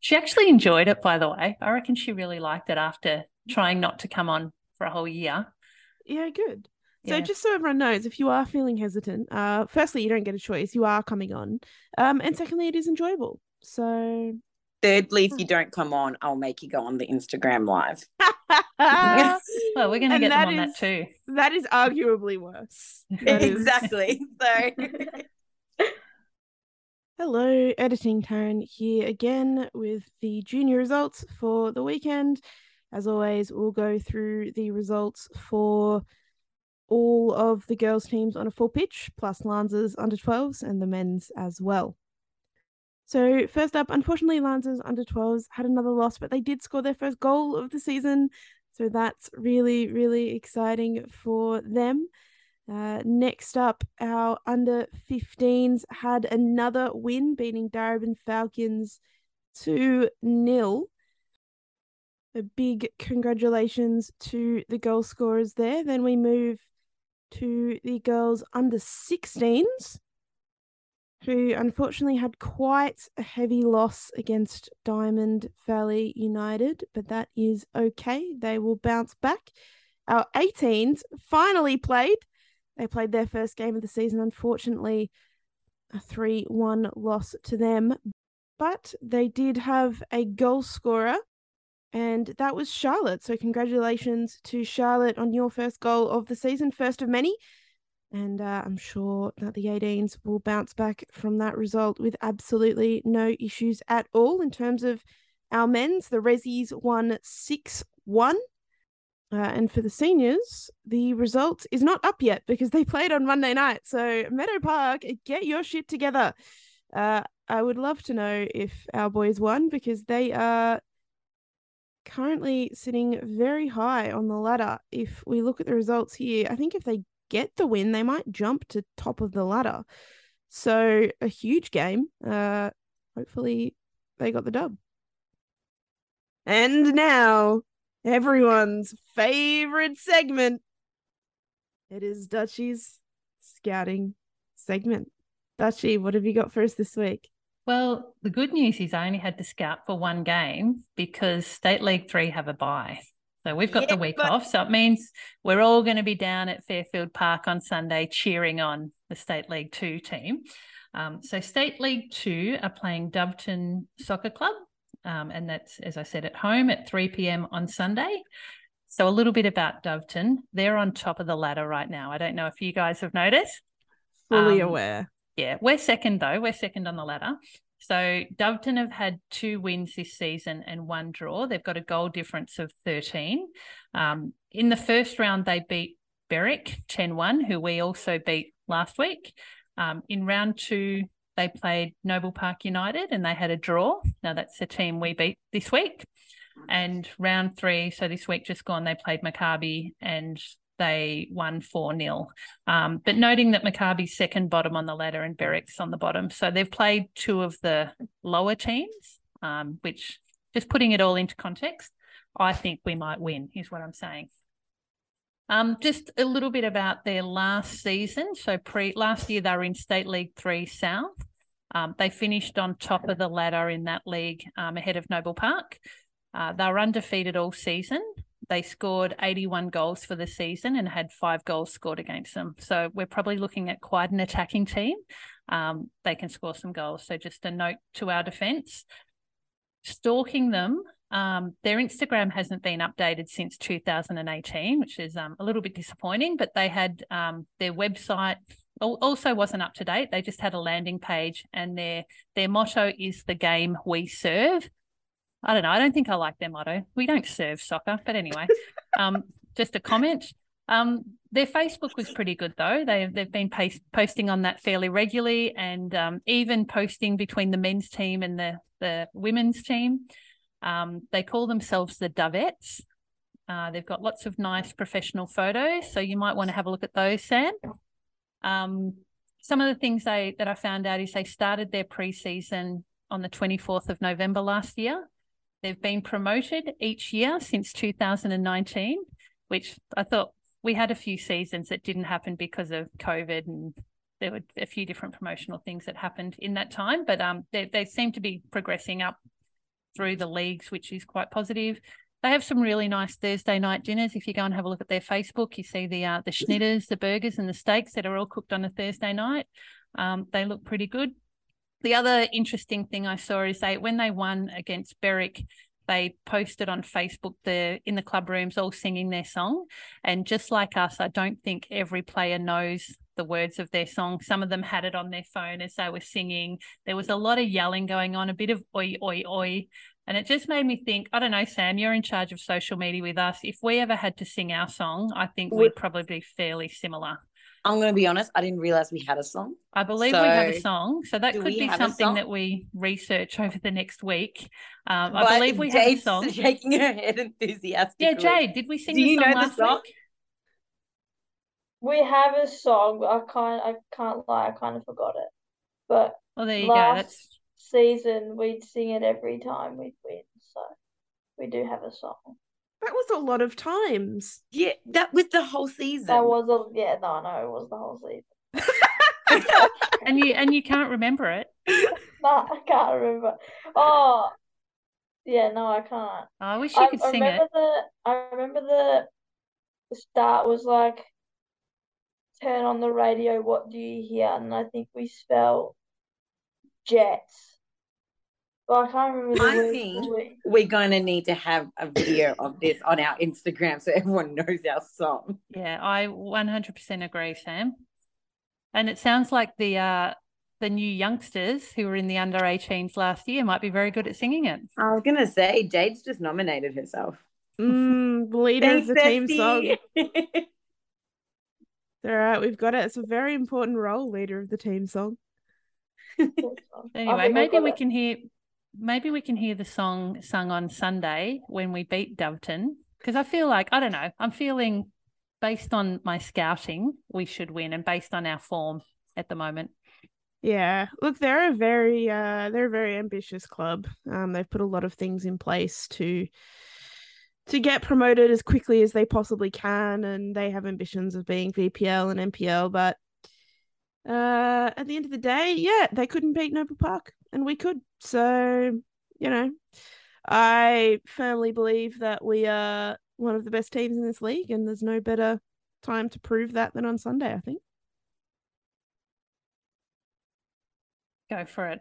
[SPEAKER 2] she actually enjoyed it, by the way. I reckon she really liked it after trying not to come on for a whole year.
[SPEAKER 1] Yeah, good. So
[SPEAKER 2] Yeah.
[SPEAKER 1] just so everyone knows, if you are feeling hesitant, uh, firstly, you don't get a choice. You are coming on, um, and secondly, it is enjoyable. So,
[SPEAKER 5] Thirdly, if you don't come on, I'll make you go on the Instagram live.
[SPEAKER 1] that
[SPEAKER 2] Well, we're going to
[SPEAKER 1] And
[SPEAKER 2] get them on
[SPEAKER 1] is-
[SPEAKER 2] that too.
[SPEAKER 1] is arguably worse.
[SPEAKER 5] Exactly. So
[SPEAKER 1] Hello, editing Taryn here again with the junior results for the weekend. As always, we'll go through the results for all of the girls' teams on a full pitch, plus Lanza's under 12s and the men's as well. So, first up, unfortunately, Lanza's under 12s had another loss, but they did score their first goal of the season. So, that's really, really exciting for them. Uh, next up, our under 15s had another win, beating Darebin Falcons 2 0. A big congratulations to the goal scorers there. Then we move to the girls under 16s, who unfortunately had quite a heavy loss against Diamond Valley United, but that is okay. They will bounce back. Our 18s finally played. They played their first game of the season, unfortunately, a 3 1 loss to them. But they did have a goal scorer, and that was Charlotte. So, congratulations to Charlotte on your first goal of the season, first of many. And uh, I'm sure that the 18s will bounce back from that result with absolutely no issues at all. In terms of our men's, the Rezzies won 6 1. Uh, and for the seniors, the result is not up yet because they played on Monday night. So, Meadow Park, get your shit together. Uh, I would love to know if our boys won because they are currently sitting very high on the ladder. If we look at the results here, I think if they get the win, they might jump to top of the ladder. So, a huge game. Uh, hopefully, they got the dub. And now, everyone's favorite segment. It is Dutchy's scouting segment. Dutchy, what have you got for us this week?
[SPEAKER 2] Well, the good news is I only had to scout for one game because State League Three have a bye. So we've got
[SPEAKER 5] Yeah,
[SPEAKER 2] the week
[SPEAKER 5] but-
[SPEAKER 2] off. So it means we're all going to be down at Fairfield Park on Sunday cheering on the State League Two team. Um, so State League Two are playing Doveton Soccer Club. Um, and that's, as I said, at home at 3 p.m. on Sunday. So a little bit about Doveton. They're on top of the ladder right now. I don't know if you guys have noticed.
[SPEAKER 1] Fully
[SPEAKER 2] Um,
[SPEAKER 1] aware.
[SPEAKER 2] Yeah, we're second though. We're second on the ladder. So Doveton have had two wins this season and one draw. They've got a goal difference of 13. Um, in the first round, they beat Berwick 10 1, who we also beat last week. Um, in round two, they played Noble Park United and they had a draw. Now, that's the team we beat this week. And round three, so this week just gone, they played Maccabi and they won 4 0. Um, but noting that Maccabi's second bottom on the ladder and Berwick's on the bottom. So they've played two of the lower teams, um, which just putting it all into context, I think we might win, is what I'm saying. Um, just a little bit about their last season. So pre last year they were in State League Three South. Um, they finished on top of the ladder in that league um, ahead of Noble Park. Uh, they were undefeated all season. They scored 81 goals for the season and had five goals scored against them. So we're probably looking at quite an attacking team. Um, they can score some goals. So just a note to our defence. Stalking them, um, their Instagram hasn't been updated since 2018, which is um, a little bit disappointing, but they had um, their website also wasn't up to date. They just had a landing page and their their motto is the game we serve. I don't know. I don't think I like their motto. We don't serve soccer, but anyway, um, just a comment. Um, their Facebook was pretty good though. They they've been paste, posting on that fairly regularly, and um, even posting between the men's team and the the women's team. Um, they call themselves the Dovettes. Uh, they've got lots of nice professional photos, so you might want to have a look at those, Sam. Um, some of the things they that I found out is they started their preseason on the 24th of November last year. They've been promoted each year since 2019, which I thought we had a few seasons that didn't happen because of COVID and there were a few different promotional things that happened in that time, but um, they, they seem to be progressing up through the leagues, which is quite positive. They have some really nice Thursday night dinners. If you go and have a look at their Facebook, you see the uh, the schnitters, the burgers, and the steaks that are all cooked on a Thursday night. Um, they look pretty good. The other interesting thing I saw is they when they won against Berwick, they posted on Facebook the in the club rooms all singing their song. And just like us, I don't think every player knows the words of their song. Some of them had it on their phone as they were singing. There was a lot of yelling going on, a bit of oi oi oi. And it just made me think, I don't know, Sam, you're in charge of social media with us. If we ever had to sing our song, I think we'd probably be fairly similar.
[SPEAKER 5] I'm going to be honest. I didn't realize we had a song.
[SPEAKER 2] I believe so, we have a song, so that could be something that we research over the next week. Um, I believe we Jade's have a song.
[SPEAKER 5] Shaking her head enthusiastically.
[SPEAKER 2] Yeah, Jade, did we sing?
[SPEAKER 5] Do you
[SPEAKER 2] know
[SPEAKER 5] the song?
[SPEAKER 2] Week?
[SPEAKER 4] We have a song, but I can't. I can't lie. I kind of forgot it. But
[SPEAKER 2] well, there you go. That's
[SPEAKER 4] season we'd sing it every time we'd win. So we do have a song.
[SPEAKER 1] That was a lot of times.
[SPEAKER 5] Yeah, that was the whole season.
[SPEAKER 4] That was a yeah, no, no, it was the whole season.
[SPEAKER 2] and you and you can't remember it.
[SPEAKER 4] no, I can't remember. Oh, yeah, no, I can't.
[SPEAKER 2] Oh, I wish you I, could I sing
[SPEAKER 4] remember
[SPEAKER 2] it.
[SPEAKER 4] The, I remember the the start was like, turn on the radio. What do you hear? And I think we spell jets. Well, I can't remember. I
[SPEAKER 5] think we're going to need to have a video of this on our Instagram so everyone knows our song.
[SPEAKER 2] Yeah, I 100% agree, Sam. And it sounds like the uh, the new youngsters who were in the under 18s last year might be very good at singing it.
[SPEAKER 5] I was going to say, Jade's just nominated herself.
[SPEAKER 1] Mm, leader of the team song. All right, we've got it. It's a very important role, leader of the team song.
[SPEAKER 2] anyway, maybe we can hear maybe we can hear the song sung on Sunday when we beat Doveton because I feel like I don't know. I'm feeling based on my scouting, we should win, and based on our form at the moment.
[SPEAKER 1] Yeah, look, they're a very uh, they're a very ambitious club. Um, they've put a lot of things in place to to get promoted as quickly as they possibly can, and they have ambitions of being VPL and NPL. But uh, at the end of the day, yeah, they couldn't beat Noble Park, and we could. So, you know, I firmly believe that we are one of the best teams in this league, and there's no better time to prove that than on Sunday, I think.
[SPEAKER 2] Go for it.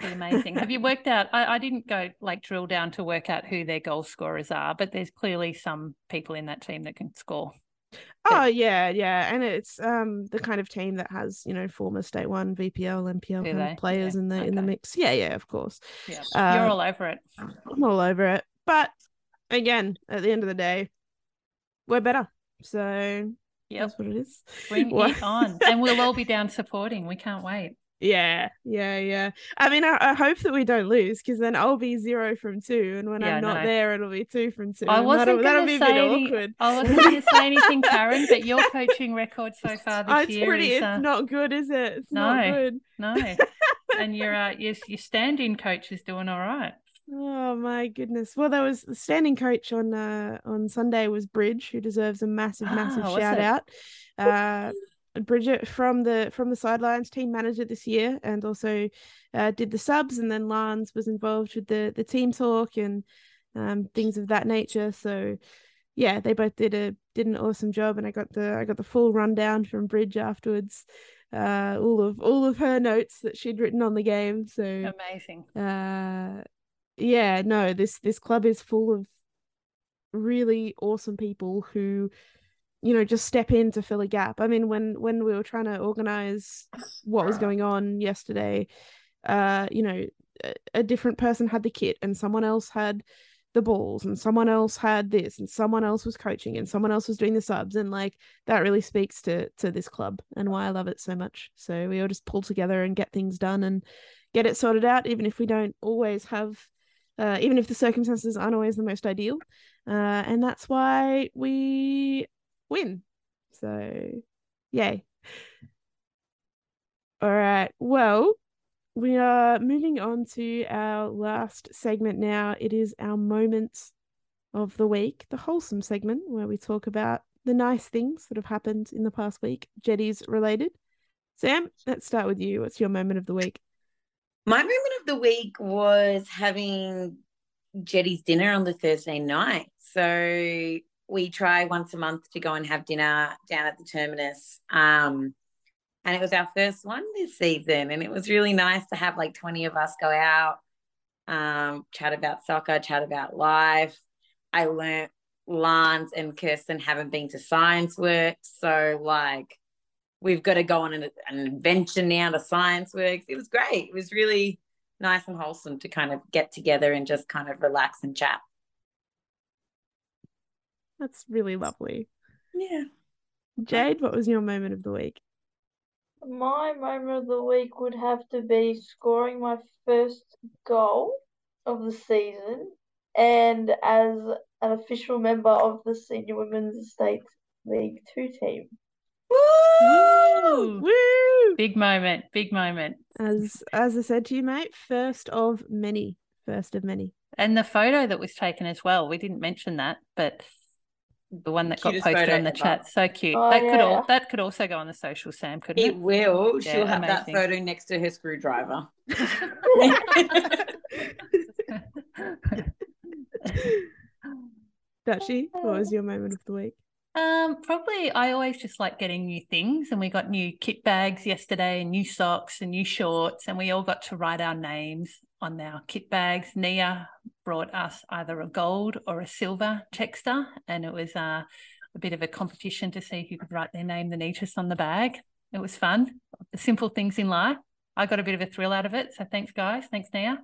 [SPEAKER 2] Be amazing. Have you worked out? I, I didn't go like drill down to work out who their goal scorers are, but there's clearly some people in that team that can score.
[SPEAKER 1] Oh yeah, yeah, and it's um the kind of team that has you know former state one VPL of players yeah. in the okay. in the mix. Yeah, yeah, of course.
[SPEAKER 2] Yeah, uh, you're all over it.
[SPEAKER 1] I'm all over it, but again, at the end of the day, we're better. So
[SPEAKER 2] yep.
[SPEAKER 1] that's what it is.
[SPEAKER 2] Bring it on, and we'll all be down supporting. We can't wait.
[SPEAKER 1] Yeah, yeah, yeah. I mean, I, I hope that we don't lose because then I'll be zero from two, and when yeah, I'm not no. there, it'll be two from two.
[SPEAKER 2] I wasn't going to say any, I wasn't going to say anything, Taryn, but your coaching record so far this
[SPEAKER 1] oh, it's
[SPEAKER 2] year
[SPEAKER 1] pretty,
[SPEAKER 2] is
[SPEAKER 1] uh... it's not good, is it? It's
[SPEAKER 2] no,
[SPEAKER 1] not good.
[SPEAKER 2] No, and your uh, your your stand-in coach is doing all right.
[SPEAKER 1] Oh my goodness. Well, there was the standing coach on uh on Sunday was Bridge, who deserves a massive, massive
[SPEAKER 2] Ah,
[SPEAKER 1] shout out. Uh Bridget from the from the sidelines team manager this year and also uh, did the subs and then Lance was involved with the the team talk and um things of that nature. So yeah, they both did a did an awesome job and I got the I got the full rundown from Bridge afterwards. Uh all of all of her notes that she'd written on the game. So
[SPEAKER 2] Amazing.
[SPEAKER 1] uh yeah no this this club is full of really awesome people who you know just step in to fill a gap. I mean when when we were trying to organize what was going on yesterday uh you know a, a different person had the kit and someone else had the balls and someone else had this and someone else was coaching and someone else was doing the subs. And like that really speaks to to this club and why i love it so much. So we all just pull together and get things done and get it sorted out even if we don't always have uh, even if the circumstances aren't always the most ideal. Uh, and that's why we win. So, yay. All right. Well, we are moving on to our last segment now. It is our moments of the week, the wholesome segment where we talk about the nice things that have happened in the past week, Jetties related. Sam, let's start with you. What's your moment of the week?
[SPEAKER 5] My moment of the week was having Jetty's dinner on the Thursday night. So we try once a month to go and have dinner down at the terminus. Um, and it was our first one this season. And it was really nice to have like 20 of us go out, um, chat about soccer, chat about life. I learnt Lance and Kirsten haven't been to Science Works. So, like, we've got to go on an, an adventure now to Science Works. It was great. It was really nice and wholesome to kind of get together and just kind of relax and chat.
[SPEAKER 1] That's really lovely.
[SPEAKER 5] Yeah.
[SPEAKER 1] Jade, what was your moment of the week?
[SPEAKER 4] My moment of the week would have to be scoring my first goal of the season and as an official member of the Senior Women's State League 2 team.
[SPEAKER 2] Woo!
[SPEAKER 1] Woo!
[SPEAKER 2] Big moment. Big moment.
[SPEAKER 1] As as I said to you, mate, first of many. First of many.
[SPEAKER 2] And the photo that was taken as well. We didn't mention that, but the one that got posted
[SPEAKER 5] photo
[SPEAKER 2] on the
[SPEAKER 5] ever.
[SPEAKER 2] chat, so cute.
[SPEAKER 4] Oh,
[SPEAKER 2] that could all that could also go on the social, Sam, couldn't
[SPEAKER 5] It
[SPEAKER 2] it?
[SPEAKER 5] will.
[SPEAKER 2] Yeah,
[SPEAKER 5] She'll have that photo next to her screwdriver.
[SPEAKER 1] Dutchy, what was your moment of the week?
[SPEAKER 2] Um, probably I always just like getting new things, and we got new kit bags yesterday, and new socks and new shorts, and we all got to write our names on our kit bags. Nia brought us either a gold or a silver Texter, and it was uh, a bit of a competition to see who could write their name the neatest on the bag. It was fun. The simple things in life. I got a bit of a thrill out of it. So thanks, guys. Thanks, Nia.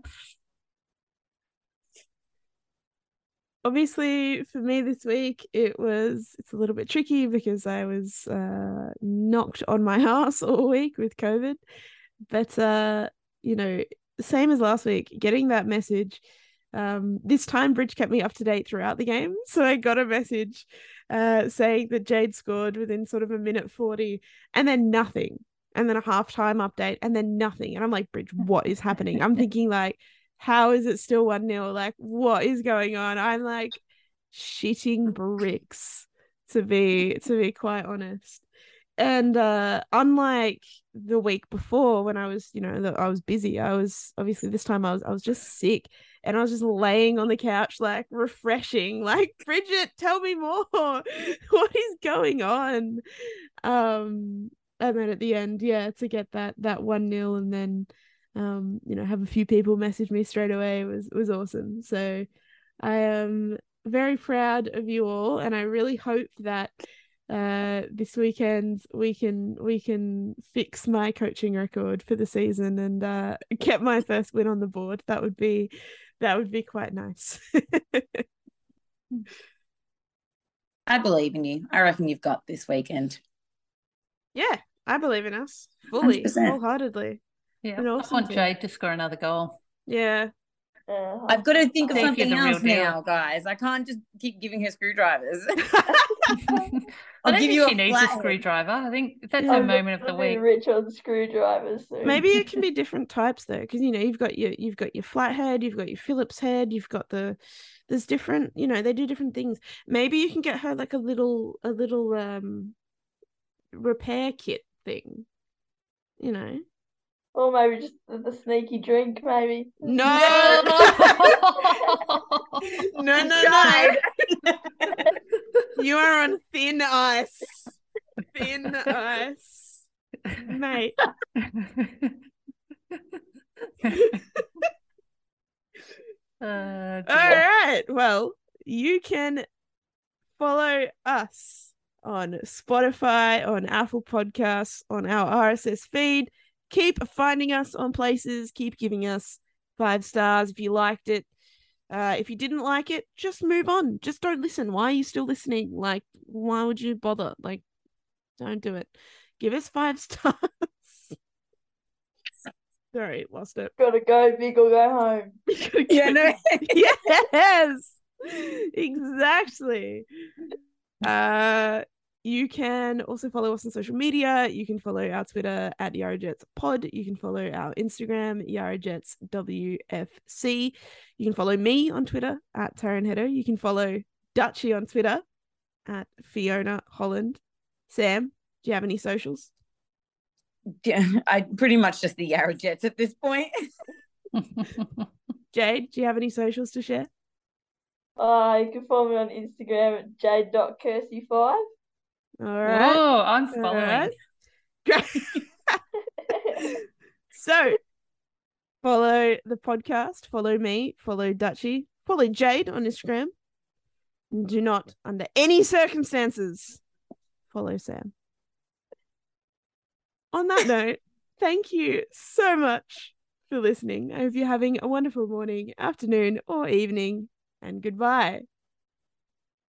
[SPEAKER 1] Obviously, for me this week, it was it's a little bit tricky because I was uh, knocked on my ass all week with COVID. But uh, you know, same as last week, getting that message. Um, this time, Bridge kept me up to date throughout the game, so I got a message uh, saying that Jade scored within sort of a minute forty, and then nothing, and then a halftime update, and then nothing, and I'm like, Bridge, what is happening? I'm thinking like how is it still 1 0? Like, what is going on? I'm like shitting bricks to be to be quite honest. And uh unlike the week before when I was, you know, I was busy, I was obviously this time I was I was just sick and I was just laying on the couch like refreshing, like Bridget, tell me more. what is going on? Um and then at the end, yeah, to get that that 1 0 and then um, you know, have a few people message me straight away was was awesome. So I am very proud of you all, and I really hope that uh this weekend we can we can fix my coaching record for the season and uh get my first win on the board. That would be that would be quite nice.
[SPEAKER 5] I believe in you. I reckon you've got this weekend.
[SPEAKER 1] yeah, I believe in us fully,
[SPEAKER 5] 100%.
[SPEAKER 1] wholeheartedly.
[SPEAKER 2] Yeah,
[SPEAKER 1] An
[SPEAKER 2] I want. Jade to score another goal.
[SPEAKER 1] Yeah.
[SPEAKER 4] Yeah.
[SPEAKER 5] I've got to think of
[SPEAKER 2] Think
[SPEAKER 5] something
[SPEAKER 2] the
[SPEAKER 5] else
[SPEAKER 2] deal.
[SPEAKER 5] now, guys. I can't just keep giving her screwdrivers.
[SPEAKER 2] I
[SPEAKER 5] I'll give
[SPEAKER 2] think
[SPEAKER 5] you a
[SPEAKER 2] she needs a screwdriver. I think that's
[SPEAKER 1] Yeah.
[SPEAKER 2] her moment of the week.
[SPEAKER 4] Rich on screwdrivers. Soon.
[SPEAKER 1] Maybe it can be different types though, because you know you've got your you've got your flathead, you've got your Phillips head, you've got the there's different you know they do different things. Maybe you can get her like a little a little um repair kit thing. You know.
[SPEAKER 4] Or maybe just the, the sneaky drink, maybe.
[SPEAKER 1] No, no, no, no.
[SPEAKER 5] Tried.
[SPEAKER 1] You are on thin ice. Thin ice. Mate.
[SPEAKER 2] Uh,
[SPEAKER 1] All
[SPEAKER 2] dear.
[SPEAKER 1] right. Well, you can follow us on Spotify, on Apple Podcasts, on our RSS feed. Keep finding us on places. Keep giving us five stars if you liked it. Uh, if you didn't like it, just move on. Just don't listen. Why are you still listening? Like, why would you bother? Like, don't do it. Give us five stars. Sorry, lost it.
[SPEAKER 4] Gotta go big or go home.
[SPEAKER 5] yeah, no.
[SPEAKER 1] yes exactly uh you can also follow us on social media you can follow our twitter at yarrajets pod you can follow our instagram yarrajets wfc you can follow me on twitter at Taryn Hedder. you can follow dutchy on twitter at fiona holland sam do you have any socials
[SPEAKER 5] Yeah, I pretty much just the Yarra Jets at this point.
[SPEAKER 1] jade do you have any socials to share
[SPEAKER 4] Uh, you can follow me on Instagram at jade.kersey5.
[SPEAKER 1] all oh, right
[SPEAKER 2] Oh, I'm following.
[SPEAKER 1] right. So follow the podcast, follow me, follow Dutchy, follow Jade on Instagram. And do not, under any circumstances, follow Sam. On that note, thank you so much for listening. I hope you're having a wonderful morning, afternoon, or evening, and goodbye.